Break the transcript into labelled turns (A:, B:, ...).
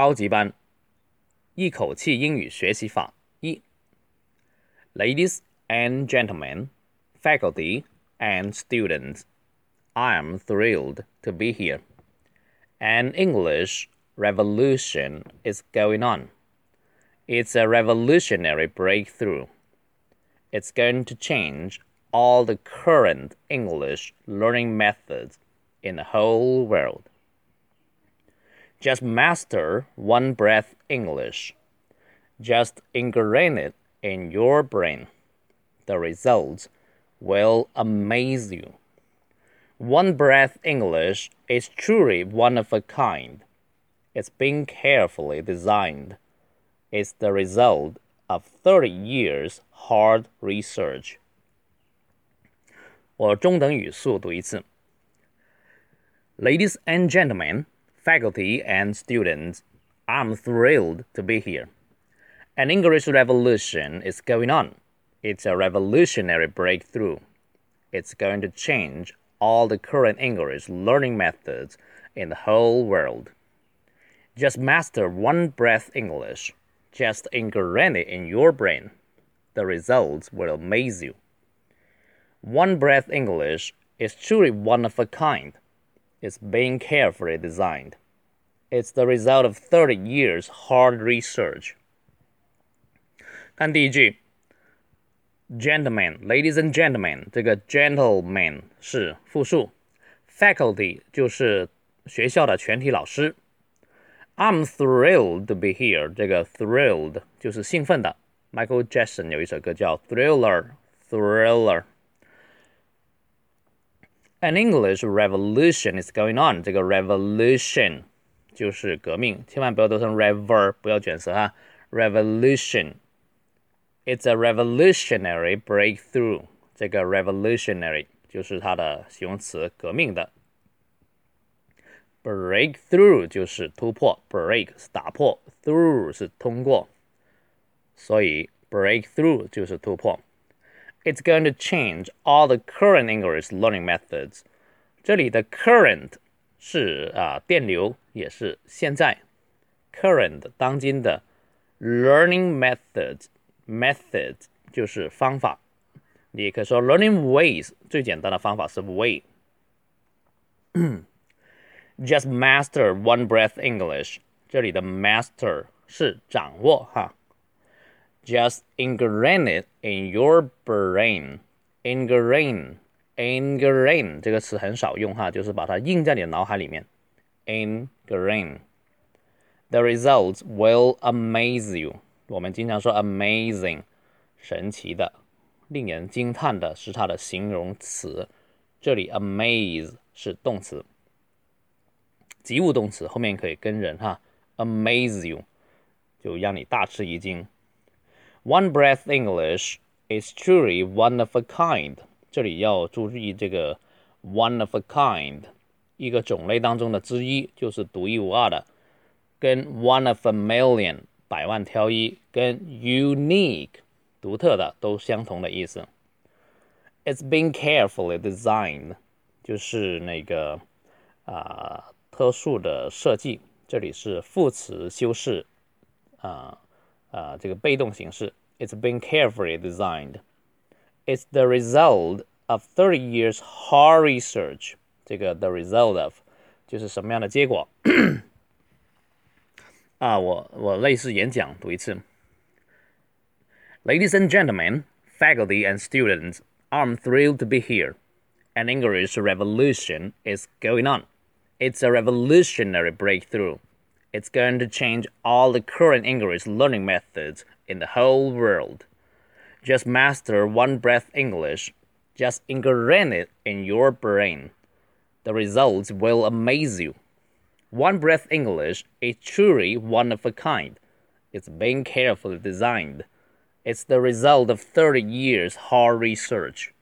A: 高级班一口气英语学习法一。Ladies and gentlemen, faculty and students, I am thrilled to be here. An English revolution is going on. It's a revolutionary breakthrough. It's going to change all the current English learning methods in the whole world. Just master one breath English. Just ingrain it in your brain. The results will amaze you. One breath English is truly one of a kind. It's been carefully designed. It's the result of 30 years hard research. 我中等语速读一次。Ladies and gentlemen, faculty and students, I'm thrilled to be here. An English revolution is going on. It's a revolutionary breakthrough. It's going to change all the current English learning methods in the whole world. Just master one breath English. Just ingrain it in your brain. The results will amaze you. One breath English is truly one of a kind It's being carefully designed. It's the result of 30 years hard research. 看第一句，gentlemen, ladies and gentlemen，这个 gentleman 是复数，faculty 就是学校的全体老师。I'm thrilled to be here，这个 thrilled 就是兴奋的。Michael Jackson 有一首歌叫 Thriller，Thriller。 An English revolution is going on。这个 revolution 就是革命，千万不要读成 rever，不要卷舌哈。Revolution。It's a revolutionary breakthrough。这个 revolutionary 就是它的形容词，革命的。Breakthrough 就是突破，break 是打破，through 是通过，所以 breakthrough 就是突破。 It's going to change all the current English learning methods。这里的 current 是啊电流，也是现在 current 当今的 learning methods method 就是方法。你也可以说 learning ways 最简单的方法是 way。Just master one breath English。这里的 master 是掌握哈。 just ingrain it in your brain. Ingrain, ingrain 这个词很少用哈，就是把它印在你的脑海里面。Ingrain. The results will amaze you. 我们经常说 amazing，神奇的、令人惊叹的是它的形容词。这里 amaze 是动词，及物动词后面可以跟人哈。Amaze you 就让你大吃一惊。 One breath English is truly one of a kind。这里要注意这个 one of a kind，一个种类当中的之一，就是独一无二的，跟 one of a million 百万挑一，跟 unique 独特的都相同的意思。It's been carefully designed，就是那个啊、特殊的设计。这里是副词修饰啊。啊、呃，这个被动形式。It's been carefully designed. It's the result of 30 years hard research. 这个 the result of 就是什么样的结果啊？我我类似演讲读一次。Ladies and gentlemen, faculty and students, I'm thrilled to be here. An English revolution is going on. It's a revolutionary breakthrough. It's going to change all the current English learning methods in the whole world. Just master one breath English. Just ingrain it in your brain. The results will amaze you. One breath English is truly one of a kind. It's been carefully designed. It's the result of 30 years hard research.